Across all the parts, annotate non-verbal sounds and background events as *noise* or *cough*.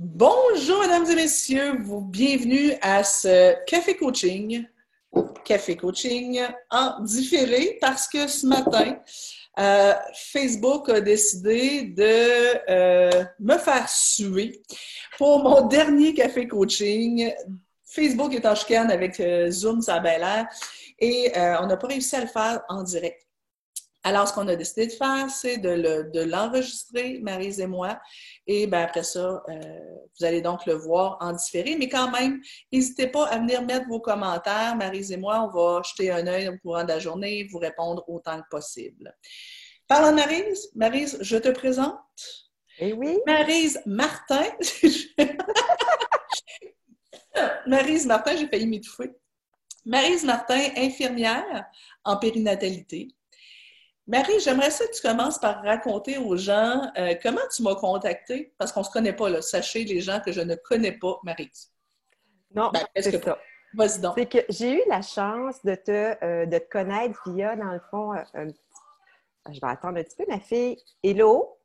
Bonjour, mesdames et messieurs. Vous, bienvenue à ce café coaching. Café coaching en différé parce que ce matin, euh, Facebook a décidé de euh, me faire suer pour mon *laughs* dernier café coaching. Facebook est en chicane avec euh, Zoom, ça a et on n'a pas réussi à le faire en direct. Alors, ce qu'on a décidé de faire, c'est de l'enregistrer, Marise et moi. Et ben, après ça, euh, vous allez donc le voir en différé. Mais quand même, n'hésitez pas à venir mettre vos commentaires. Marise et moi, on va jeter un œil au courant de la journée et vous répondre autant que possible. Parlant de Marise, Marise, je te présente. Eh oui. Marise Martin. *laughs* Marise Martin, j'ai failli m'étouffer. Marise Martin, infirmière en périnatalité Marie, j'aimerais ça que tu commences par raconter aux gens euh, comment tu m'as contacté, parce qu'on ne se connaît pas, là. Sachez, les gens, que je ne connais pas Marie. Non, ben, c'est ça. Vas-y donc. C'est que j'ai eu la chance de te, euh, de te connaître via, dans le fond, euh, je vais attendre un petit peu, ma fille Hello?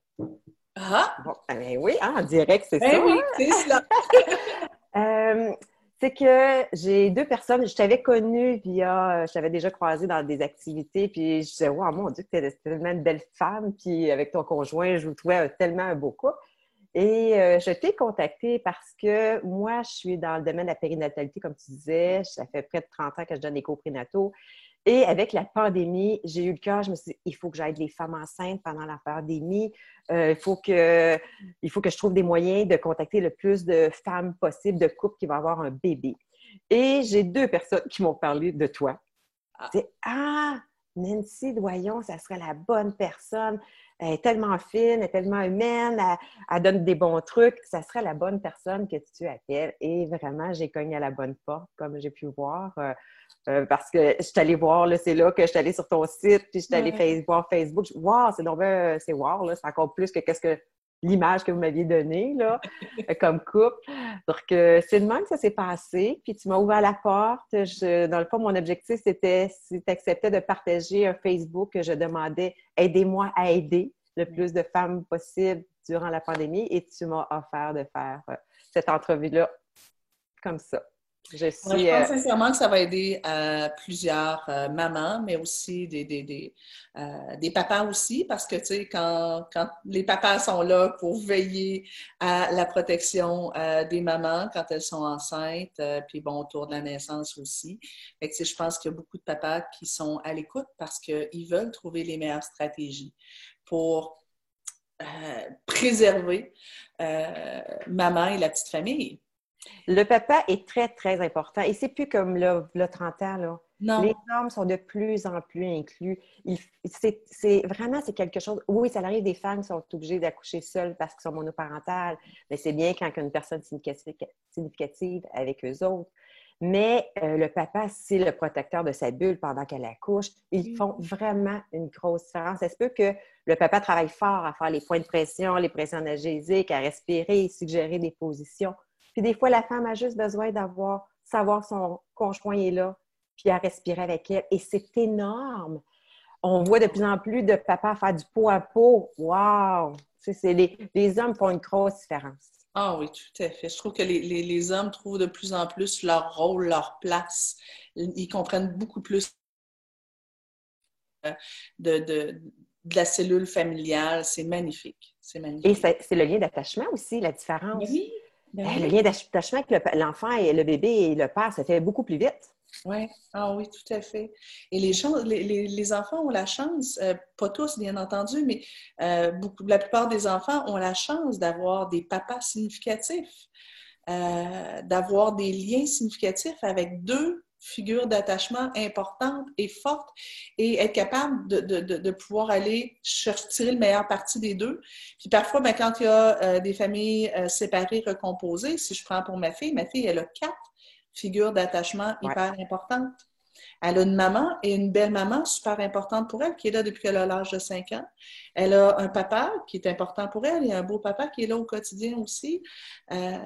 Ah! Bon, ben oui, hein, en direct, c'est ben ça. oui, c'est cela. *laughs* c'est que j'ai deux personnes, je t'avais connue via, euh, je t'avais déjà croisée dans des activités, puis je disais, wow, mon Dieu, tu es tellement une belle femme, puis avec ton conjoint, je vous trouvais tellement un beau couple. Et euh, je t'ai contactée parce que moi, je suis dans le domaine de la périnatalité, comme tu disais, ça fait près de 30 ans que je donne des coprénataux. Et avec la pandémie, j'ai eu le cœur, je me suis dit, il faut que j'aide les femmes enceintes pendant la pandémie. Euh, il, faut que, il faut que je trouve des moyens de contacter le plus de femmes possible, de couples qui vont avoir un bébé. Et j'ai deux personnes qui m'ont parlé de toi. Ah. C'est Ah, Nancy Doyon, ça serait la bonne personne. Elle est tellement fine, elle est tellement humaine, elle, donne des bons trucs. Ça serait la bonne personne que tu appelles. Et vraiment, j'ai cogné à la bonne porte, comme j'ai pu voir. Euh, euh, parce que je suis allée voir, c'est là que je suis allée sur ton site, puis je suis allée voir Facebook. Wow, c'est c'est wow, c'est encore plus que qu'est-ce que l'image que vous m'aviez donnée, là, *laughs* comme couple. Donc, euh, c'est de même que ça s'est passé. Puis, tu m'as ouvert la porte. dans le fond, mon objectif, c'était si tu acceptais de partager un Facebook que je demandais « Aidez-moi à aider le plus de femmes possible durant la pandémie » et tu m'as offert de faire euh, cette entrevue-là comme ça. Je, pense euh, sincèrement que ça va aider euh, plusieurs euh, mamans, mais aussi des, des, des, des, papas aussi, parce que, tu sais, quand, quand les papas sont là pour veiller à la protection des mamans quand elles sont enceintes, puis bon, autour de la naissance aussi. Fait que, je pense qu'il y a beaucoup de papas qui sont à l'écoute parce qu'ils veulent trouver les meilleures stratégies pour préserver maman et la petite famille. Le papa est très, très important. Et c'est plus comme le, le 30 ans, là. Non. Les hommes sont de plus en plus inclus. C'est vraiment, c'est quelque chose. Oui, ça arrive des femmes qui sont obligées d'accoucher seules parce qu'elles sont monoparentales, mais c'est bien quand une personne significative avec eux autres. Mais euh, le papa, c'est le protecteur de sa bulle pendant qu'elle accouche. Ils font vraiment une grosse différence. Est-ce peut que le papa travaille fort à faire les points de pression, les pressions analgésiques, à respirer, suggérer des positions. Puis des fois, la femme a juste besoin d'avoir, savoir son conjoint est là, puis à respirer avec elle. Et c'est énorme. On voit de plus en plus de papas faire du pot à pot. Wow! C'est, les, les hommes font une grosse différence. Ah oui, tout à fait. Je trouve que les, les, hommes trouvent de plus en plus leur rôle, leur place. Ils comprennent beaucoup plus de, de, de la cellule familiale. C'est magnifique. C'est magnifique. Et c'est le lien d'attachement aussi, la différence. Oui, ben le lien d'attachement avec l'enfant et le bébé et le père, ça fait beaucoup plus vite. Oui, ah oui, tout à fait. Et les, les, les, enfants ont la chance, euh, pas tous bien entendu, mais euh, beaucoup, la plupart des enfants ont la chance d'avoir des papas significatifs, euh, d'avoir des liens significatifs avec deux figure d'attachement importante et forte et être capable de, de, de, pouvoir aller tirer le meilleur parti des deux. Puis parfois, ben, quand il y a euh, des familles euh, séparées, recomposées, si je prends pour ma fille, ma fille, elle a quatre figures d'attachement hyper importantes. Elle a une maman et une belle maman super importante pour elle qui est là depuis qu'elle a l'âge de 5 ans. Elle a un papa qui est important pour elle et un beau papa qui est là au quotidien aussi. Euh,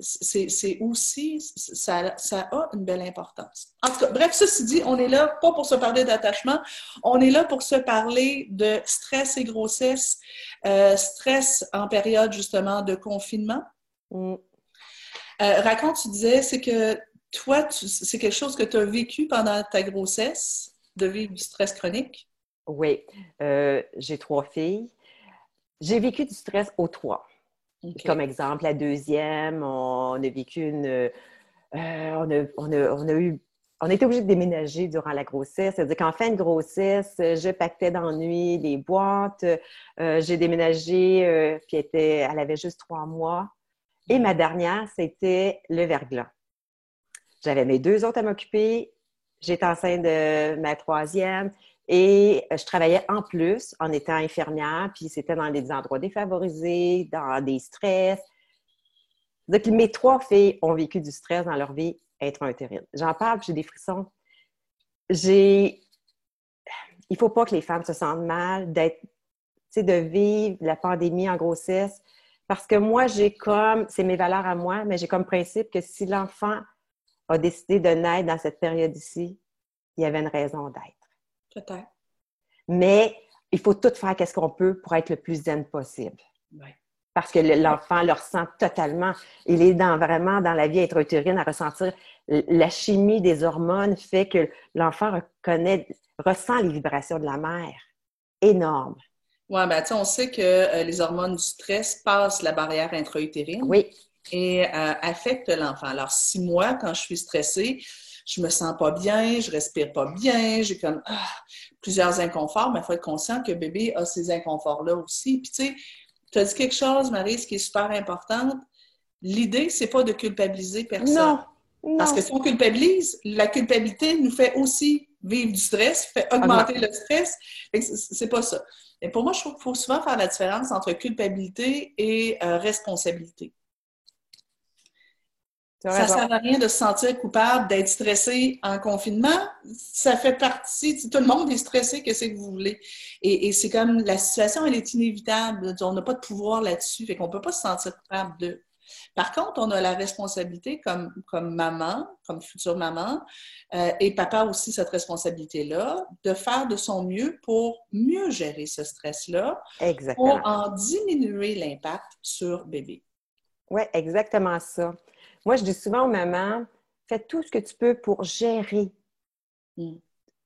c'est aussi, ça, ça, a une belle importance. En tout cas, bref, ceci dit, on est là pas pour se parler d'attachement, on est là pour se parler de stress et grossesse, euh, stress en période justement de confinement Mm. Euh, raconte, tu disais, c'est que toi, c'est quelque chose que tu as vécu pendant ta grossesse, de vivre du stress chronique? Oui. Euh, j'ai trois filles. J'ai vécu du stress aux trois. Comme exemple, la deuxième, on a vécu une. Euh, on, a, on, a, on, a, eu. On était obligé de déménager durant la grossesse. C'est-à-dire qu'en fin de grossesse, je pactais d'ennui les boîtes. j'ai déménagé, puis était, elle avait juste trois mois. Et ma dernière, c'était le verglas. J'avais mes deux autres à m'occuper. J'étais enceinte de ma troisième et je travaillais en plus en étant infirmière, puis c'était dans des endroits défavorisés, dans des stress. Donc, mes trois filles ont vécu du stress dans leur vie intra-utérine. J'en parle, j'ai des frissons. J'ai... Il ne faut pas que les femmes se sentent mal d'être, de vivre la pandémie en grossesse parce que moi, j'ai comme, c'est mes valeurs à moi, mais j'ai comme principe que si l'enfant a décidé de naître dans cette période ici, il y avait une raison d'être. Peut-être. Mais il faut tout faire qu'est-ce qu'on peut pour être le plus zen possible. Oui. Parce que l'enfant le ressent totalement. Il est dans, vraiment dans la vie intra-utérine à ressentir la chimie des hormones fait que l'enfant reconnaît, ressent les vibrations de la mère. Énorme. Oui, ben, on sait que euh, les hormones du stress passent la barrière intra-utérine. Oui. Et euh, affectent l'enfant. Alors, si moi, quand je suis stressée, je me sens pas bien, je respire pas bien, j'ai comme ah, plusieurs inconforts, mais il faut être conscient que bébé a ces inconforts-là aussi. Puis, tu sais, tu as dit quelque chose, Marie, ce qui est super important. L'idée, c'est pas de culpabiliser personne. Non. non. Parce que si on culpabilise, la culpabilité nous fait aussi vivre du stress, fait augmenter le stress. C'est pas ça. Et pour moi, je trouve qu'il faut souvent faire la différence entre culpabilité et euh, responsabilité. Ça ne sert à rien de se sentir coupable, d'être stressé en confinement. Ça fait partie, tout le monde est stressé, qu'est-ce que vous voulez? Et, c'est comme la situation, elle est inévitable. On n'a pas de pouvoir là-dessus, fait qu'on ne peut pas se sentir coupable de. Par contre, on a la responsabilité comme, comme maman, comme future maman, euh, et papa aussi cette responsabilité-là, de faire de son mieux pour mieux gérer ce stress-là, pour en diminuer l'impact sur bébé. Oui, exactement ça. Moi, je dis souvent aux mamans, fais tout ce que tu peux pour gérer mm.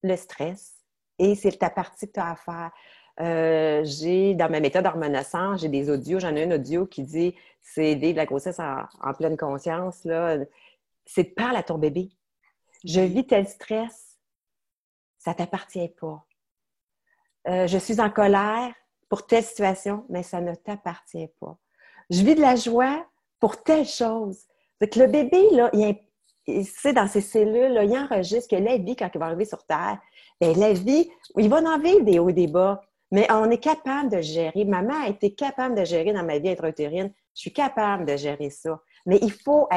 le stress et c'est ta partie que tu as à faire. Euh, j'ai dans ma méthode hormonescence, j'ai des audios. J'en ai un audio qui dit c'est vivre la grossesse en, pleine conscience. Là. C'est de parler à ton bébé. Je vis tel stress, ça t'appartient pas. Euh, je suis en colère pour telle situation, mais ça ne t'appartient pas. Je vis de la joie pour telle chose. Que le bébé, là, il, sait dans ses cellules, là, il enregistre que la vie, quand il va arriver sur Terre, bien, la vie, il va en vivre des hauts et des bas. Mais on est capable de gérer. Maman a été capable de gérer dans ma vie intra-utérine. Je suis capable de gérer ça. Mais il faut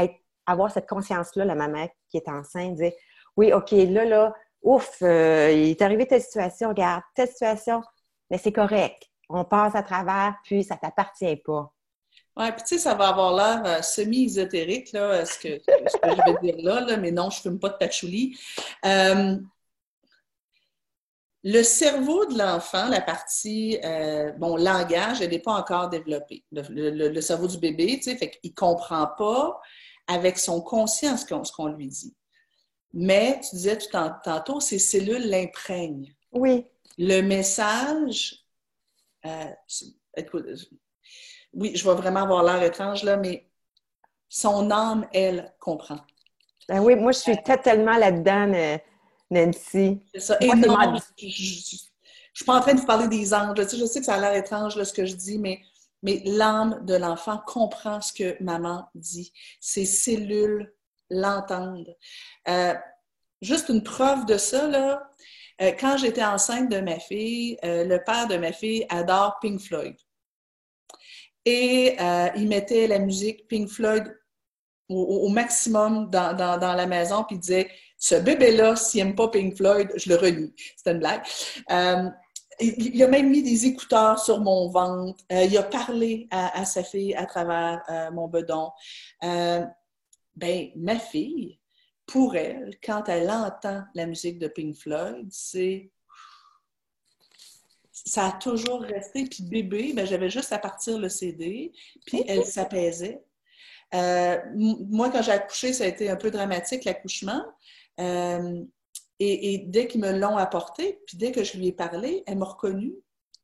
avoir cette conscience-là, la maman qui est enceinte, dire Oui, OK, là, là, ouf, euh, il est arrivé telle situation, regarde, telle situation, mais c'est correct. On passe à travers, puis ça ne t'appartient pas. Puis tu sais, ça va avoir l'air euh, semi-ésotérique, là, ce que, je vais dire là, mais non, je ne fume pas de patchouli. Euh, le cerveau de l'enfant, la partie, euh, bon, langage, elle n'est pas encore développée. Le, cerveau du bébé, tu sais, fait qu'il ne comprend pas avec son conscient ce qu'on lui dit. Mais, tu disais tout tantôt, ces cellules l'imprègnent. Oui. Le message, euh, oui, je vais vraiment avoir l'air étrange, là, mais son âme, elle, comprend. Ben oui, moi, je suis totalement là-dedans. Nancy. C'est ça. Et non, je ne suis pas en train de vous parler des anges. je sais que ça a l'air étrange ce que je dis, mais, mais l'âme de l'enfant comprend ce que maman dit. Ses cellules l'entendent. Euh, juste une preuve de ça, là, euh, quand j'étais enceinte de ma fille, euh, le père de ma fille adore Pink Floyd. Et il mettait la musique Pink Floyd au, maximum dans, la maison, puis il disait ce bébé-là, s'il n'aime pas Pink Floyd, je le renie. C'est une blague. Euh, il, a même mis des écouteurs sur mon ventre. Euh, il a parlé à, sa fille à travers euh, mon bedon. ben, ma fille, pour elle, quand elle entend la musique de Pink Floyd, c'est ça a toujours resté. Puis bébé, ben, j'avais juste à partir le CD, puis elle s'apaisait. Euh, moi, quand j'ai accouché, ça a été un peu dramatique, l'accouchement. Euh, et, dès qu'ils me l'ont apporté, puis dès que je lui ai parlé, elle m'a reconnue.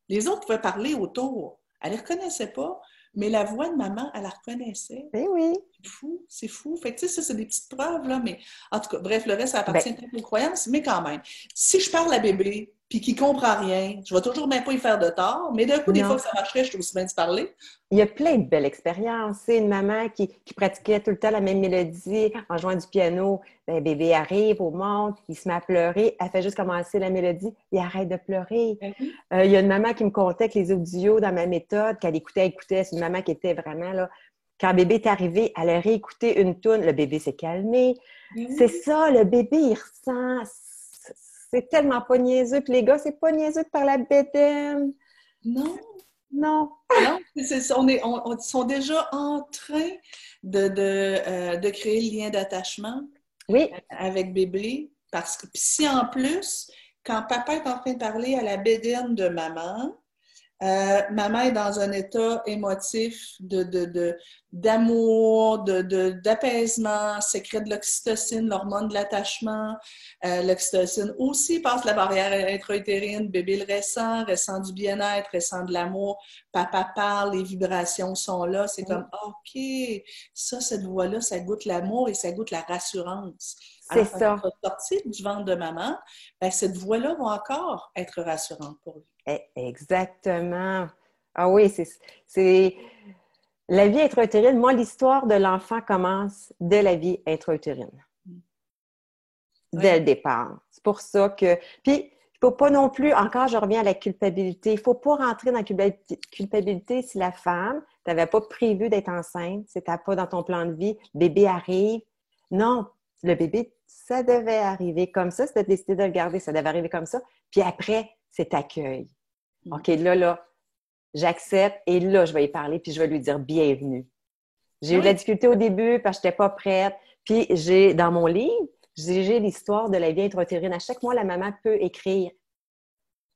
Les autres pouvaient parler autour. Elle ne les reconnaissait pas, mais la voix de maman, elle la reconnaissait. Eh oui. C'est fou, c'est fou. Fait que, tu sais, ça, c'est des petites preuves, là, mais en tout cas, bref, le reste, ça appartient ben aux croyances, mais quand même, si je parle à bébé, puis qui comprend rien, je vais toujours même pas y faire de tort, mais d'un coup, des fois que ça marcherait, je suis aussi bien de parler. Il y a plein de belles expériences. C'est une maman qui, pratiquait tout le temps la même mélodie en jouant du piano. Ben, bébé arrive au monde, il se met à pleurer, elle fait juste commencer la mélodie, il arrête de pleurer. Ben euh, il y a une maman qui me contait que les audios dans ma méthode, qu'elle écoutait, écoutait, c'est une maman qui était vraiment là. Quand bébé est arrivé, elle a réécouté une toune, le bébé s'est calmé. Ben c'est ça, le bébé, il ressent c'est tellement pas niaiseux. Puis les gars, c'est pas niaiseux de parler à bédaine. Non. Non. non, on, est, on, sont déjà en train de, euh, de, créer le lien d'attachement oui. avec bébé. Parce que si en plus, quand papa est en train de parler à la bédaine de maman, euh, maman est dans un état émotif de, d'amour, de, d'apaisement, sécrète de l'oxytocine, l'hormone de l'attachement. Euh, l'oxytocine aussi passe la barrière intra-utérine. Bébé le ressent, ressent du bien-être, ressent de l'amour. Papa parle, les vibrations sont là. C'est comme, OK, ça, cette voix-là, ça goûte l'amour et ça goûte la rassurance. C'est ça. Quand sortie du ventre de maman, ben, cette voix-là va encore être rassurante pour lui. Eh, exactement. Ah oui, c'est. La vie intra-utérine, moi, l'histoire de l'enfant commence dès la vie intra-utérine. Dès le départ. C'est pour ça que. Puis, il ne faut pas non plus, encore, je reviens à la culpabilité, il ne faut pas rentrer dans la culpabilité si la femme, tu n'avais pas prévu d'être enceinte, c'était pas dans ton plan de vie, bébé arrive. Non, le bébé, ça devait arriver comme ça, c'était décidé de le garder, ça devait arriver comme ça. Puis après, c'est accueil. OK, là, là, j'accepte et là, je vais y parler puis je vais lui dire bienvenue. J'ai eu de la difficulté au début parce que je n'étais pas prête. Puis j'ai, dans mon livre, j'ai l'histoire de la vie intra-utérine. À chaque mois, la maman peut écrire.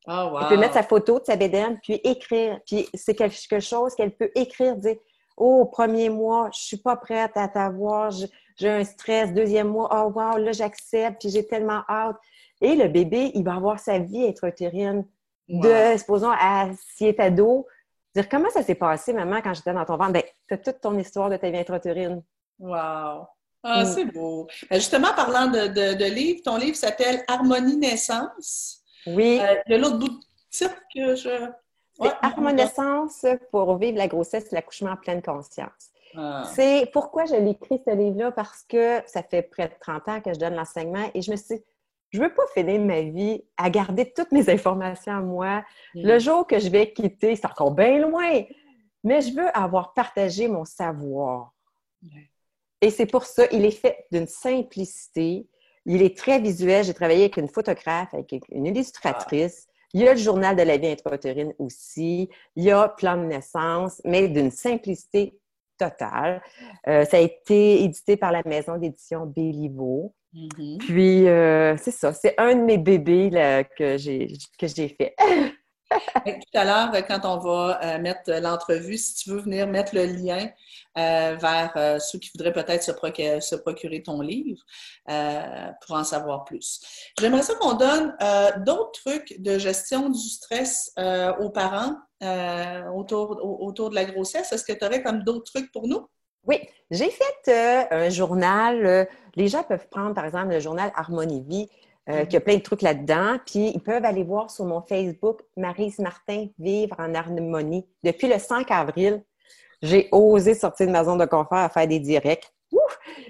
Oh, wow. Elle peut mettre sa photo de sa bédaine, puis écrire. Puis c'est quelque chose qu'elle peut écrire, dire Oh, premier mois, je suis pas prête à t'avoir, j'ai un stress. Deuxième mois, oh wow, là, j'accepte, puis j'ai tellement hâte. Et le bébé, il va avoir sa vie intra-utérine de, supposons, à, s'il est ado, dire comment ça s'est passé, maman, quand j'étais dans ton ventre? Ben, tu as toute ton histoire de ta vie intra-utérine. Wow! Ah, mm. c'est beau. Ben, justement, parlant de, de, livre, ton livre s'appelle Harmonie Naissance. Oui. Euh, de l'autre bout de titre que je. Ouais, Naissance pour vivre la grossesse et l'accouchement en pleine conscience. Ah. C'est pourquoi je l'ai écrit ce livre-là, parce que ça fait près de 30 ans que je donne l'enseignement et je me suis je veux pas finir ma vie à garder toutes mes informations à moi. Mm. Le jour que je vais quitter, c'est encore bien loin, mais je veux avoir partagé mon savoir. Et c'est pour ça, il est fait d'une simplicité. Il est très visuel. J'ai travaillé avec une photographe, avec une illustratrice. Il y a le journal de la vie intra aussi. Il y a plan de naissance, mais d'une simplicité totale. Euh, ça a été édité par la maison d'édition Béliveau. Mm-hmm. Puis, euh, c'est ça, c'est un de mes bébés que j'ai fait. *laughs* Tout à l'heure, quand on va euh, mettre l'entrevue, si tu veux venir mettre le lien euh, vers ceux qui voudraient peut-être se, procurer ton livre pour en savoir plus. J'aimerais ça qu'on donne d'autres trucs de gestion du stress aux parents autour, autour de la grossesse. Est-ce que tu aurais comme d'autres trucs pour nous? Oui, j'ai fait euh, un journal. Euh, les gens peuvent prendre, par exemple, le journal Harmonie Vie, euh, qui a plein de trucs là-dedans. Puis ils peuvent aller voir sur mon Facebook Marise Martin Vivre en harmonie. Depuis le 5 avril, j'ai osé sortir de ma zone de confort à faire des directs.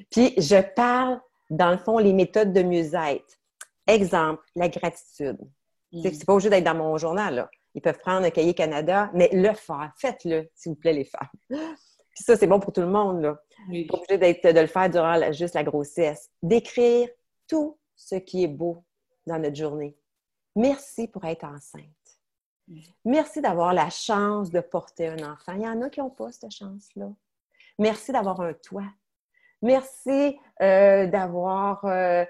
Puis je parle, dans le fond, les méthodes de mieux-être. Exemple, la gratitude. Mm. C'est pas obligé d'être dans mon journal. Là. Ils peuvent prendre un cahier Canada, mais le faire. Faites-le, s'il vous plaît, les femmes. Puis ça, c'est bon pour tout le monde. Là. Oui. Pas obligé de le faire durant juste la grossesse. D'écrire tout ce qui est beau dans notre journée. Merci pour être enceinte. Merci d'avoir la chance de porter un enfant. Il y en a qui n'ont pas cette chance-là. Merci d'avoir un toit. Merci euh, d'avoir euh,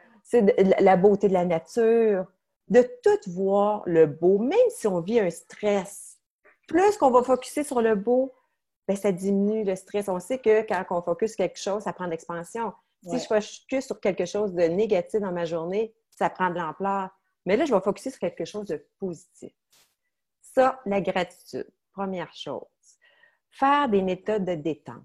la beauté de la nature, de tout voir le beau, même si on vit un stress. Plus qu'on va focuser sur le beau, ben, ça diminue le stress. On sait que quand on focus quelque chose, ça prend de l'expansion. Si je focus sur quelque chose de négatif dans ma journée, ça prend de l'ampleur. Mais là, je vais focuser sur quelque chose de positif. Ça, la gratitude, première chose. Faire des méthodes de détente.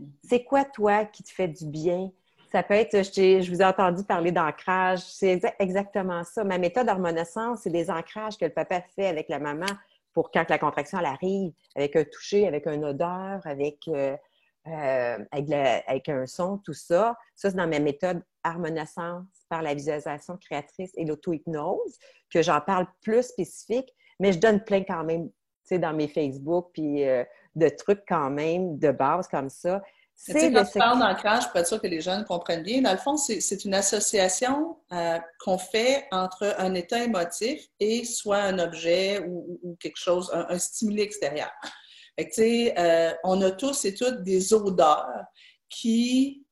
Mm-hmm. C'est quoi, toi, qui te fait du bien? Ça peut être, je, vous ai entendu parler d'ancrage, c'est exactement ça. Ma méthode d'harmonescence, c'est des ancrages que le papa fait avec la maman pour quand la contraction elle arrive, avec un toucher, avec une odeur, avec, euh, euh, avec, un son, tout ça. Ça, c'est dans ma méthode harmonescence par la visualisation créatrice et l'auto-hypnose, que j'en parle plus spécifique, mais je donne plein quand même, tu sais, dans mes Facebook, puis euh, de trucs quand même de base comme ça. C'est quand tu parles d'ancrage, pour être sûr que les jeunes comprennent bien, dans le fond, c'est une association euh, qu'on fait entre un état émotif et soit un objet ou, quelque chose, un, stimuli extérieur. Fait euh, on a tous et toutes des odeurs qui,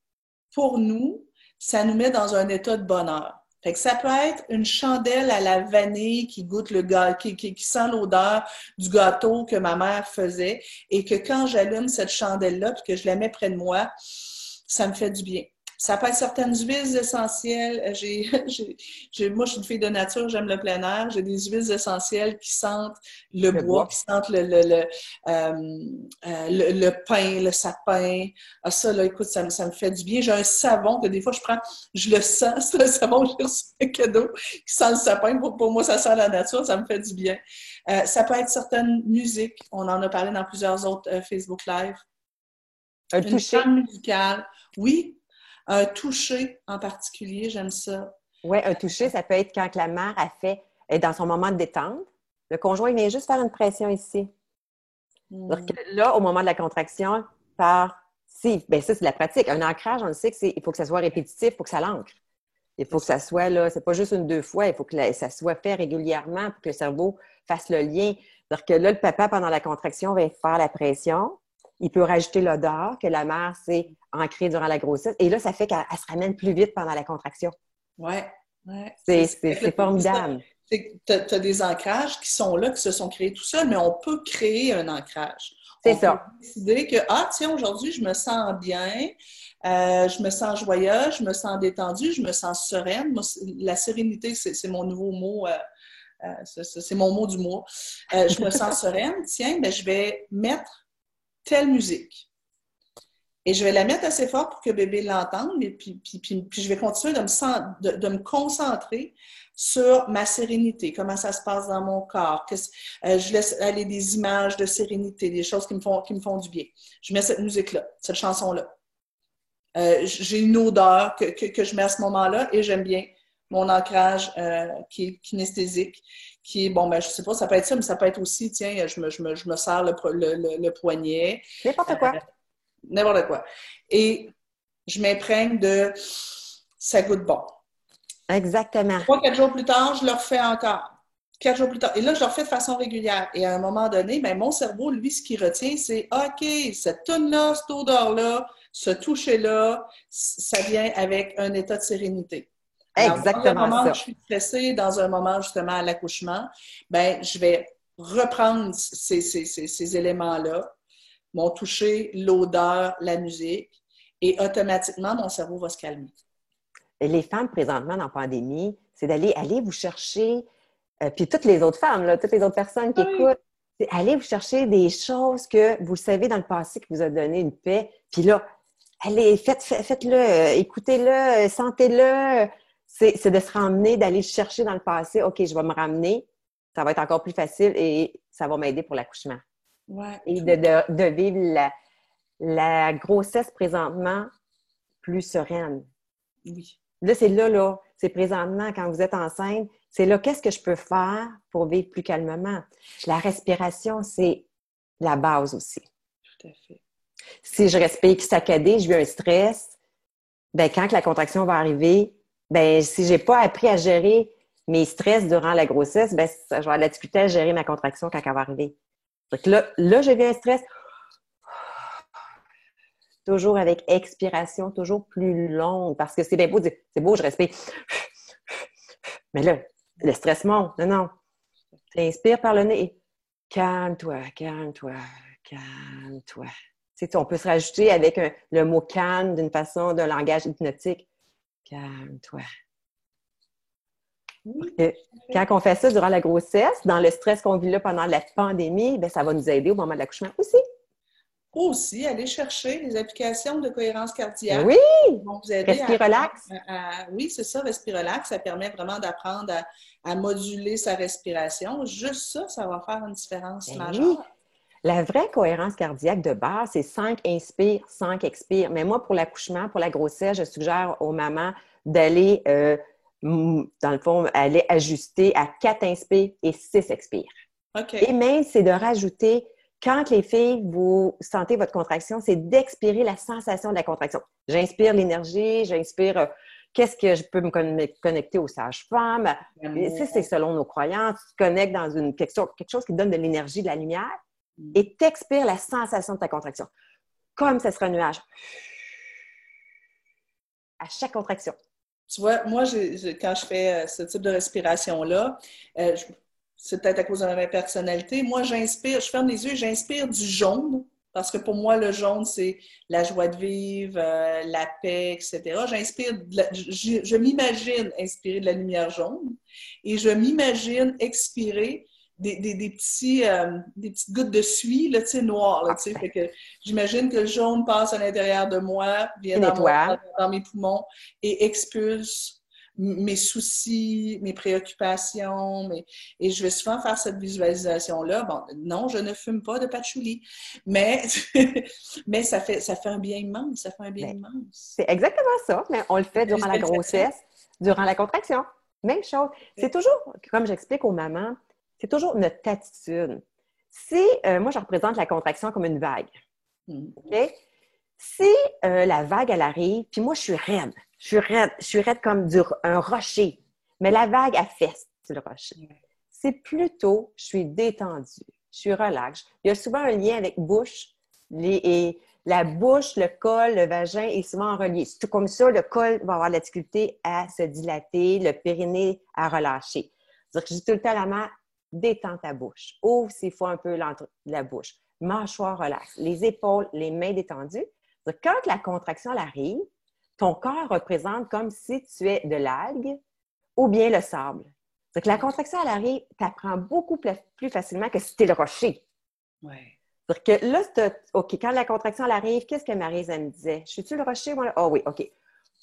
pour nous, ça nous met dans un état de bonheur. Que ça peut être une chandelle à la vanille qui goûte le gâteau, qui, sent l'odeur du gâteau que ma mère faisait et que quand j'allume cette chandelle-là puis que je la mets près de moi, ça me fait du bien. Ça peut être certaines huiles essentielles. Euh, *laughs* j'ai, moi, je suis une fille de nature, j'aime le plein air. J'ai des huiles essentielles qui sentent le, bois, qui sentent le, le, le, euh, le, pain, le sapin. Ah, ça, là, écoute, ça, ça me fait du bien. J'ai un savon que des fois, je prends, je le sens, *laughs* c'est un savon, j'ai reçu un cadeau qui sent le sapin. Pour, moi, ça sent la nature, ça me fait du bien. Euh, ça peut être certaines musiques. On en a parlé dans plusieurs autres Facebook Live. Un Une toucher. musicale. Oui, un toucher en particulier, j'aime ça. Oui, un toucher, ça peut être quand la mère a fait, est dans son moment de détente. Le conjoint vient juste faire une pression ici. Hmm. Donc là, au moment de la contraction, par si, bien ça, c'est la pratique. Un ancrage, on le sait qu'il faut que ça soit répétitif, il faut que ça l'ancre. Il faut que ça soit là, c'est pas juste une deux fois, il faut que ça soit fait régulièrement pour que le cerveau fasse le lien. Donc que là, le papa, pendant la contraction, va faire la pression. Il peut rajouter l'odeur que la mère s'est ancrée durant la grossesse. Et là, ça fait qu'elle se ramène plus vite pendant la contraction. Oui, ouais. C'est formidable. Tu as, des ancrages qui sont là, qui se sont créés tout seuls, mais on peut créer un ancrage. C'est ça. Peut décider que, ah, tiens, aujourd'hui, je me sens bien, euh, je me sens joyeuse, je me sens détendue, je me sens sereine. la sérénité, c'est mon nouveau mot. Euh, euh, c'est mon mot du mois. je me sens *laughs* sereine. Tiens, ben, je vais mettre telle musique. Et je vais la mettre assez fort pour que bébé l'entende, et puis, puis, puis, je vais continuer de me, de, me, concentrer sur ma sérénité, comment ça se passe dans mon corps. Euh, je laisse aller des images de sérénité, des choses qui me font, qui me font du bien. Je mets cette musique-là, cette chanson-là. Euh, j'ai une odeur que, que, je mets à ce moment-là et j'aime bien mon ancrage euh, qui est kinesthésique, qui est, bon, ben, je sais pas, ça peut être ça, mais ça peut être aussi, tiens, je me, je me, je me serre le, le, le, poignet. N'importe quoi. Euh, n'importe quoi. Et je m'imprègne de ça goûte bon. Exactement. Trois, quatre jours plus tard, je le refais encore. Quatre jours plus tard. Et là, je le refais de façon régulière. Et à un moment donné, ben, mon cerveau, lui, ce qu'il retient, c'est OK, cette tonne-là, cette odeur-là, ce toucher-là, ça vient avec un état de sérénité. Exactement. dans un moment où je suis stressée, dans un moment justement à l'accouchement, ben je vais reprendre ces, ces, ces, éléments-là, mon toucher, l'odeur, la musique, et automatiquement, mon cerveau va se calmer. Et les femmes présentement dans la pandémie, c'est d'aller aller vous chercher, euh, puis toutes les autres femmes, là, toutes les autres personnes qui écoutent, c'est aller vous chercher des choses que vous savez dans le passé qui vous a donné une paix, puis là, allez, faites, faites-le, euh, écoutez-le, euh, sentez-le, c'est de se ramener, d'aller chercher dans le passé, OK, je vais me ramener, ça va être encore plus facile et ça va m'aider pour l'accouchement. Ouais, et de, de, vivre la, la, grossesse présentement plus sereine. Oui. Là, c'est là, là, c'est présentement, quand vous êtes enceinte, c'est là, qu'est-ce que je peux faire pour vivre plus calmement? La respiration, c'est la base aussi. Tout à fait. Si je respire saccadé, je vis un stress, ben quand la contraction va arriver, ben si j'ai pas appris à gérer mes stress durant la grossesse, ben je vais avoir la difficulté à gérer ma contraction quand elle va arriver. Donc là, là, j'ai vu un stress. Toujours avec expiration, toujours plus longue, parce que c'est bien beau de dire, c'est beau, je respire. Mais là, le stress monte. Non, non. Tu inspires par le nez. Calme-toi, calme-toi, calme-toi. on peut se rajouter avec le mot calme d'une façon, d'un langage hypnotique. Calme-toi. Quand on fait ça durant la grossesse, dans le stress qu'on vit là pendant la pandémie, ben, ça va nous aider au moment de l'accouchement aussi. Aussi, aller chercher les applications de cohérence cardiaque. Oui! Respirelax. oui, c'est ça, Respirelax. Ça permet vraiment d'apprendre à, moduler sa respiration. Juste ça, ça va faire une différence ben majeure. La vraie cohérence cardiaque de base, c'est 5 inspire, 5 expire. Mais moi, pour l'accouchement, pour la grossesse, je suggère aux mamans d'aller euh, dans le fond, elle est ajustée à 4 inspires et 6 expires. Et même, c'est de rajouter, quand les filles, vous sentez votre contraction, c'est d'expirer la sensation de la contraction. J'inspire l'énergie, j'inspire euh, qu'est-ce que je peux me connecter aux sages-femmes? c'est selon nos croyances. Tu te connectes dans une, quelque, chose, qui donne de l'énergie, de la lumière. Et t'expires la sensation de ta contraction. Comme ce serait un nuage. À chaque contraction. Tu vois, moi, quand je fais euh, ce type de respiration-là, euh, c'est peut-être à cause de ma personnalité, moi, j'inspire, je ferme les yeux, j'inspire du jaune, parce que pour moi, le jaune, c'est la joie de vivre, euh, la paix, etc. J'inspire, je, je m'imagine inspirer de la lumière jaune et je m'imagine expirer des, des, petits, euh, des petites gouttes de suie là, noires. Là, fait que j'imagine que le jaune passe à l'intérieur de moi, vient dans, dans, mes poumons et expulse mes soucis, mes préoccupations. Et je vais souvent faire cette visualisation-là. Bon, non, je ne fume pas de patchouli, mais, *laughs* mais ça, fait, ça fait un bien immense. Ça fait un bien immense. C'est exactement ça, mais on le fait durant la grossesse, durant la contraction. Même chose. C'est toujours, comme j'explique aux mamans, c'est toujours notre attitude. Si, euh, moi, je représente la contraction comme une vague. Hmm. OK? Si euh, la vague, elle arrive, puis moi, je suis raide. Je suis raide, je suis raide comme un rocher. Mais la vague, elle fesse le rocher. C'est plutôt, je suis détendue, je suis relaxe. Il y a souvent un lien avec bouche et la bouche, le col, le vagin est souvent relié. C'est tout comme ça, le col va avoir la difficulté à se dilater, le périnée à relâcher. C'est-à-dire que je dis tout le temps à la main, détends ta bouche. Ouvre s'il faut un peu la bouche. Mâchoire relaxe. Les épaules, les mains détendues. Quand la contraction arrive, ton corps représente comme si tu es de l'algue ou bien le sable. Donc, la contraction, elle arrive, tu apprends beaucoup plus facilement que si tu es le rocher. Ouais. que là, OK, quand la contraction elle arrive, qu'est-ce que Marise, me disait? Je suis-tu le rocher? Moi, oh oui, OK.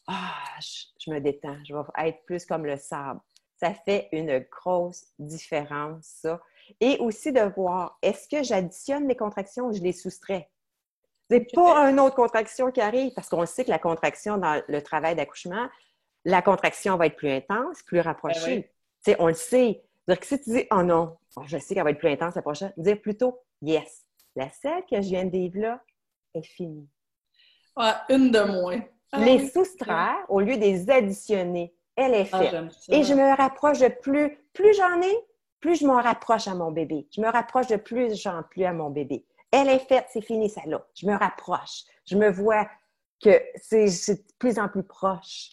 Ah, je, me détends. Je vais être plus comme le sable ça fait une grosse différence, ça. Et aussi de voir, est-ce que j'additionne les contractions ou je les soustrais? C'est pas une autre contraction qui arrive, parce qu'on sait que la contraction dans le travail d'accouchement, la contraction va être plus intense, plus rapprochée. Ben on le sait. Donc, si tu dis, oh non, je sais qu'elle va être plus intense la prochaine, dire plutôt, yes, la celle que je viens de vivre là est finie. une de moins. les ah soustraire au lieu de les additionner elle est ah, faite. et je me rapproche de plus, plus j'en ai, plus je me rapproche à mon bébé. Je me rapproche de plus j'en plus à mon bébé. Elle est faite, c'est fini, ça là. Je me rapproche. Je me vois que c'est de plus en plus proche.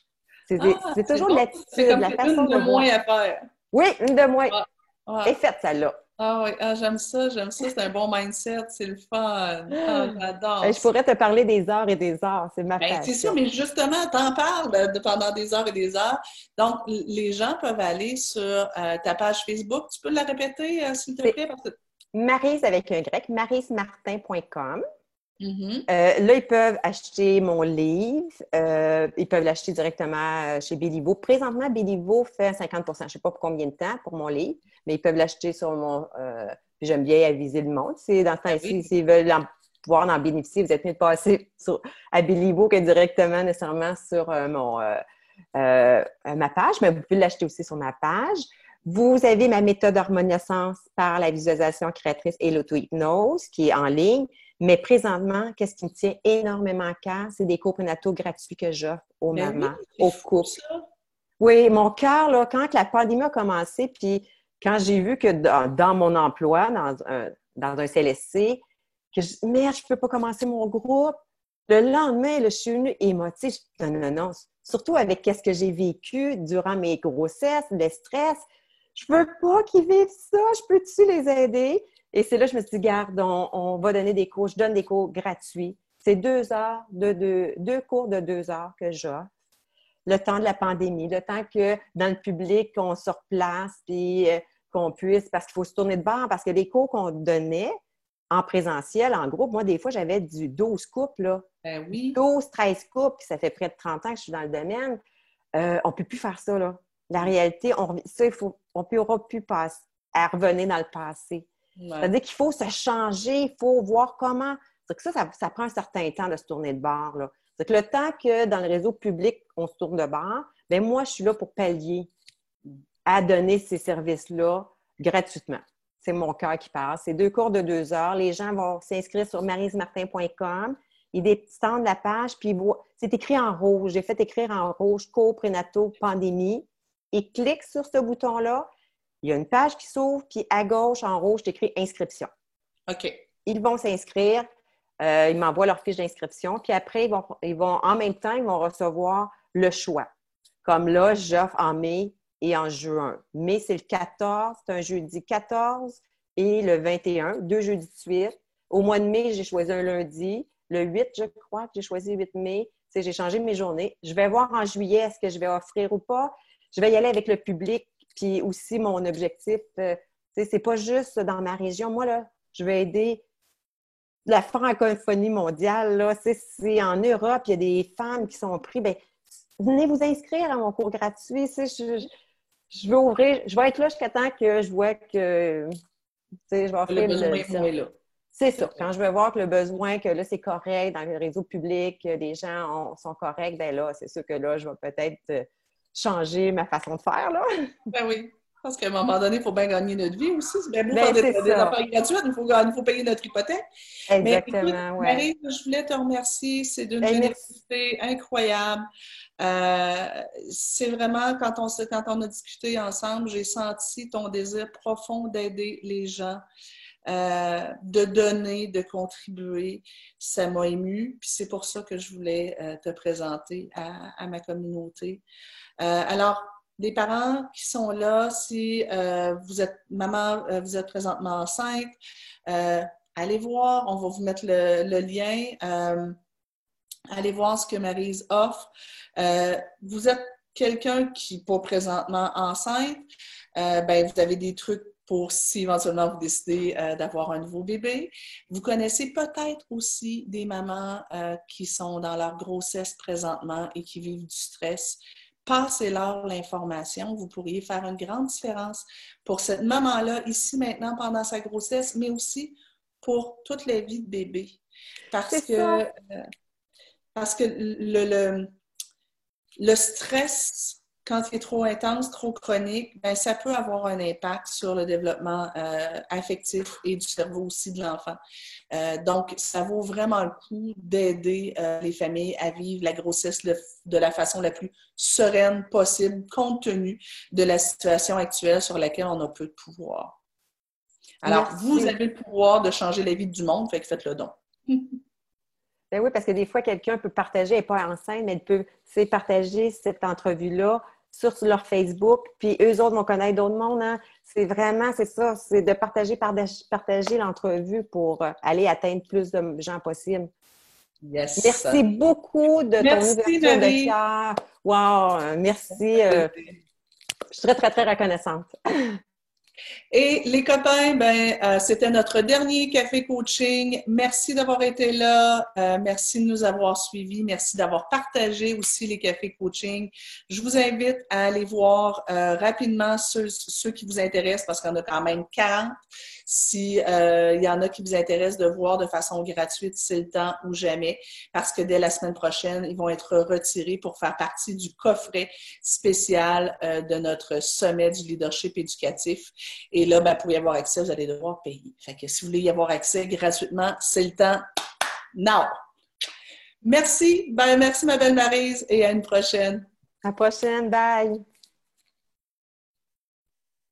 C'est ah, toujours l'attitude, la façon une de, moins à faire. Oui, une de moins. Elle est faite, ça là. Ah oui, ah, j'aime ça, j'aime ça. C'est un bon mindset, c'est le fun. Ah, j'adore. je pourrais te parler des heures et des heures, c'est ma ben, C'est ça, mais justement, t'en parles de, pendant des heures et des heures. Donc, les gens peuvent aller sur euh, ta page Facebook. Tu peux la répéter, euh, s'il te plaît? Marise avec un grec, Mm-hmm. Euh, là, ils peuvent acheter mon livre. ils peuvent l'acheter directement chez Béliveau. Présentement, Béliveau fait 50% Je ne sais pas pour combien de temps pour mon livre mais ils peuvent l'acheter sur mon. Euh, j'aime bien aviser le monde. C'est dans ce ben temps-ci, s'ils veulent pouvoir en bénéficier, vous êtes mieux de passer *laughs* sur, à Béliveau que directement nécessairement sur euh, mon, euh, ma page, mais vous pouvez l'acheter aussi sur ma page. Vous avez ma méthode d'harmonisance par la visualisation créatrice et l'auto-hypnose qui est en ligne. Mais présentement, qu'est-ce qui me tient énormément à cœur? C'est des cours prénataux gratuits que j'offre aux ben mamans, aux couples. Oui, mon cœur, là, quand la pandémie a commencé, puis quand j'ai vu que dans, mon emploi, dans un, dans un CLSC, que je, merde, je peux pas commencer mon groupe. Le lendemain, je suis venue émotive. Non, non, non. Surtout avec ce que j'ai vécu durant mes grossesses, le stress. Je veux pas qu'ils vivent ça. Je peux-tu les aider? Et c'est là que je me suis dit, garde, on, va donner des cours. Je donne des cours gratuits. C'est deux heures, de, deux cours de deux heures que j'offre. Le temps de la pandémie, le temps que dans le public, on se replace, puis euh, qu'on puisse, parce qu'il faut se tourner de bord, parce que les cours qu'on donnait en présentiel, en groupe, moi, des fois, j'avais du 12 couples, là. Ben oui. 12, 13 couples, puis ça fait près de 30 ans que je suis dans le domaine. Euh, on ne peut plus faire ça, là. La réalité, on, ça, il faut, on ne pourra plus passer, à revenir dans le passé. C'est-à-dire qu'il faut se changer, il faut voir comment. C'est que ça, ça, prend un certain temps de se tourner de bord. C'est que le temps que dans le réseau public, on se tourne de bord, bien moi, je suis là pour pallier à donner ces services-là gratuitement. C'est mon cœur qui passe. C'est deux cours de deux heures. Les gens vont s'inscrire sur marismartin.com. Ils descendent la page, puis c'est écrit en rouge. J'ai fait écrire en rouge cours prénato pandémie. Ils cliquent sur ce bouton-là il y a une page qui s'ouvre, puis à gauche, en rouge, écrit inscription. OK. Ils vont s'inscrire, euh, ils m'envoient leur fiche d'inscription, puis après, ils vont, ils vont, en même temps, ils vont recevoir le choix. Comme là, j'offre en mai et en juin. Mai, c'est le 14, c'est un jeudi 14 et le 21, deux jeudis de suite. Au mois de mai, j'ai choisi un lundi. Le 8, je crois que j'ai choisi le 8 mai. J'ai changé mes journées. Je vais voir en juillet est-ce que je vais offrir ou pas. Je vais y aller avec le public puis aussi, mon objectif, euh, c'est pas juste dans ma région. Moi, là, je vais aider la francophonie mondiale. Là, c'est en Europe, il y a des femmes qui sont prises. Ben, venez vous inscrire à mon cours gratuit. Je, je, vais ouvrir, je vais être là jusqu'à temps que je vois que je vais offrir le, C'est ça. Quand je vais voir que le besoin, que là, c'est correct dans le réseau public, que les gens sont corrects, ben là, c'est sûr que là, je vais peut-être euh, changer ma façon de faire. Là. *laughs* Ben oui. Parce qu'à un moment donné, il faut bien gagner notre vie aussi. C'est bien beau ben, faire des, des affaires gratuites, il faut, il faut payer notre hypothèque. Exactement, Mais Marie, je voulais te remercier. C'est d'une ben, générosité incroyable. Euh, c'est vraiment, quand on, quand on a discuté ensemble, j'ai senti ton désir profond d'aider les gens. Euh, de donner, de contribuer. Ça m'a ému, puis c'est pour ça que je voulais euh, te présenter à, ma communauté. Euh, alors, des parents qui sont là, si vous êtes maman, vous êtes présentement enceinte, allez voir, on va vous mettre le, lien. allez voir ce que Marise offre. vous êtes quelqu'un qui pas présentement enceinte, ben, vous avez des trucs pour si éventuellement vous décidez d'avoir un nouveau bébé. Vous connaissez peut-être aussi des mamans qui sont dans leur grossesse présentement et qui vivent du stress passez-leur l'information. Vous pourriez faire une grande différence pour cette maman-là, ici, maintenant, pendant sa grossesse, mais aussi pour toute la vie de bébé. Parce que, euh, parce que le, le, le stress quand il est trop intense, trop chronique, ben, ça peut avoir un impact sur le développement euh, affectif et du cerveau aussi de l'enfant. Euh, donc, ça vaut vraiment le coup d'aider euh, les familles à vivre la grossesse de la façon la plus sereine possible, compte tenu de la situation actuelle sur laquelle on a peu de pouvoir. Alors, vous avez le pouvoir de changer la vie du monde, fait que faites-le donc. *laughs* Ben oui, parce que des fois, quelqu'un peut partager, elle n'est pas enceinte, mais elle peut partager cette entrevue-là sur leur Facebook, puis eux autres vont connaître d'autres mondes. Hein. C'est vraiment, c'est ça, c'est de partager, partager l'entrevue pour euh, aller atteindre plus de gens possible. Yes. Merci beaucoup de ton ouverture de cœur. Wow, merci. Euh, je suis très, très, très reconnaissante. *laughs* Et les copains, ben, euh, c'était notre dernier café coaching. Merci d'avoir été là. Euh, merci de nous avoir suivis. Merci d'avoir partagé aussi les cafés coaching. Je vous invite à aller voir euh, rapidement ceux, qui vous intéressent parce qu'on a quand même 40. S'il y en a qui vous intéressent de voir de façon gratuite, c'est le temps ou jamais parce que dès la semaine prochaine, ils vont être retirés pour faire partie du coffret spécial de notre sommet du leadership éducatif. Et là, ben, pour y avoir accès, vous allez devoir payer. Si vous voulez y avoir accès gratuitement, c'est le temps. Now! Merci. Ben, merci, ma belle Marise, et à une prochaine. À la prochaine. Bye.